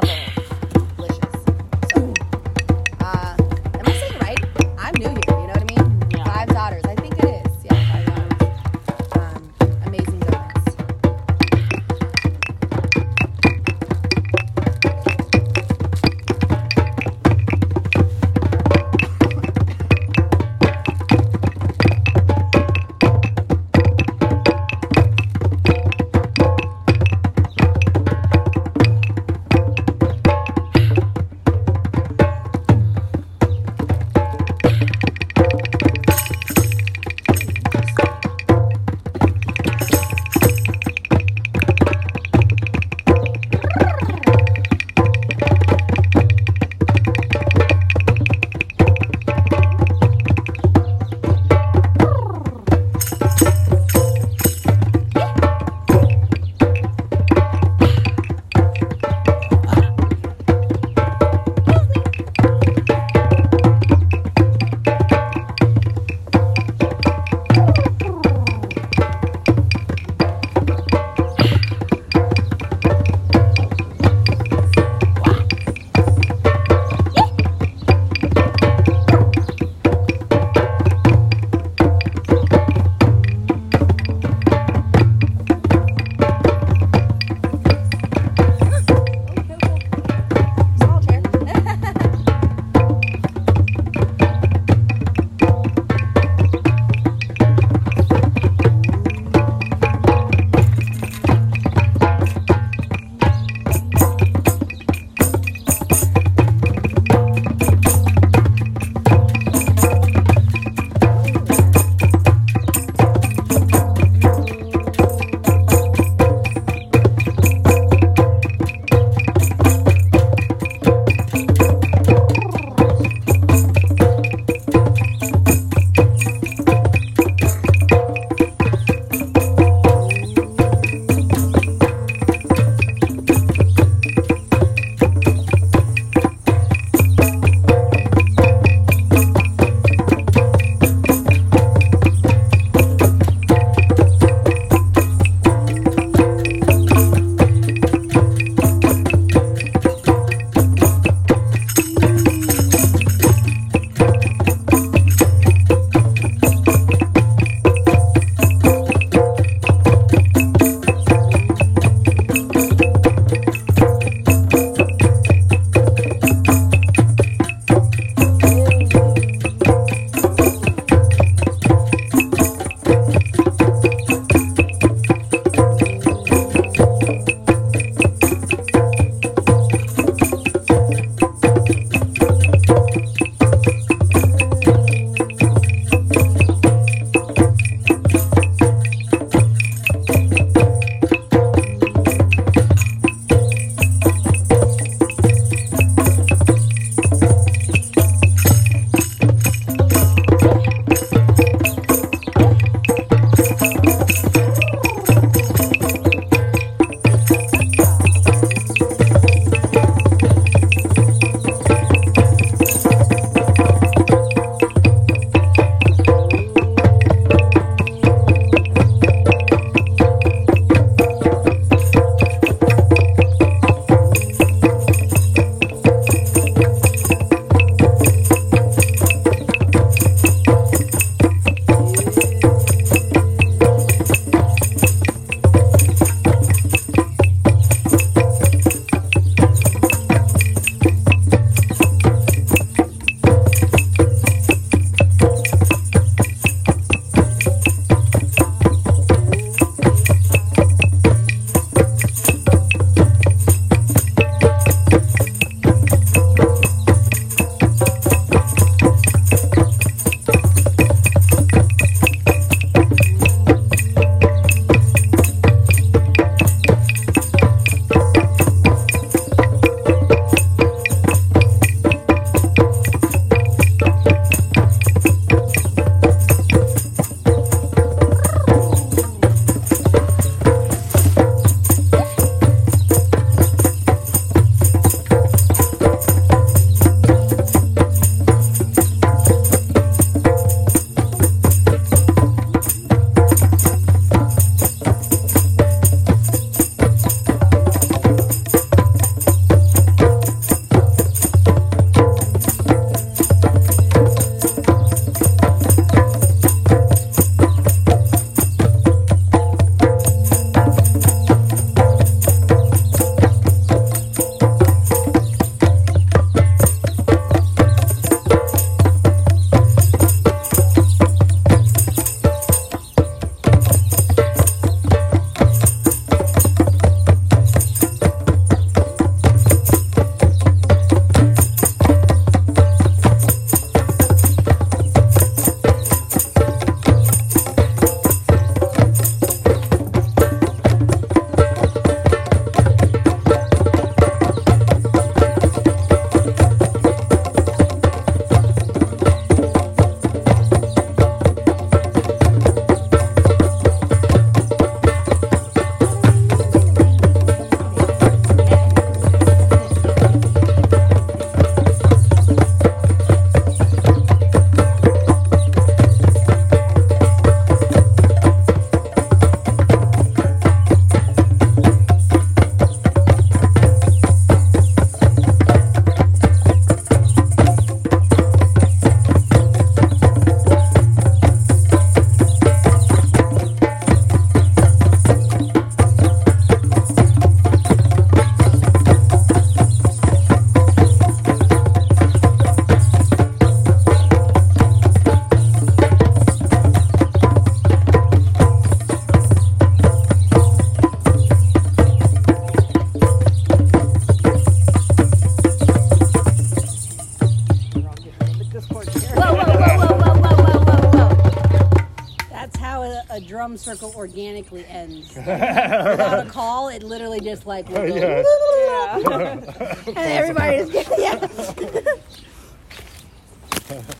devil. Cum circle organically ends. Without a call, it literally just like oh, will go, Yes. and everybody just yeah.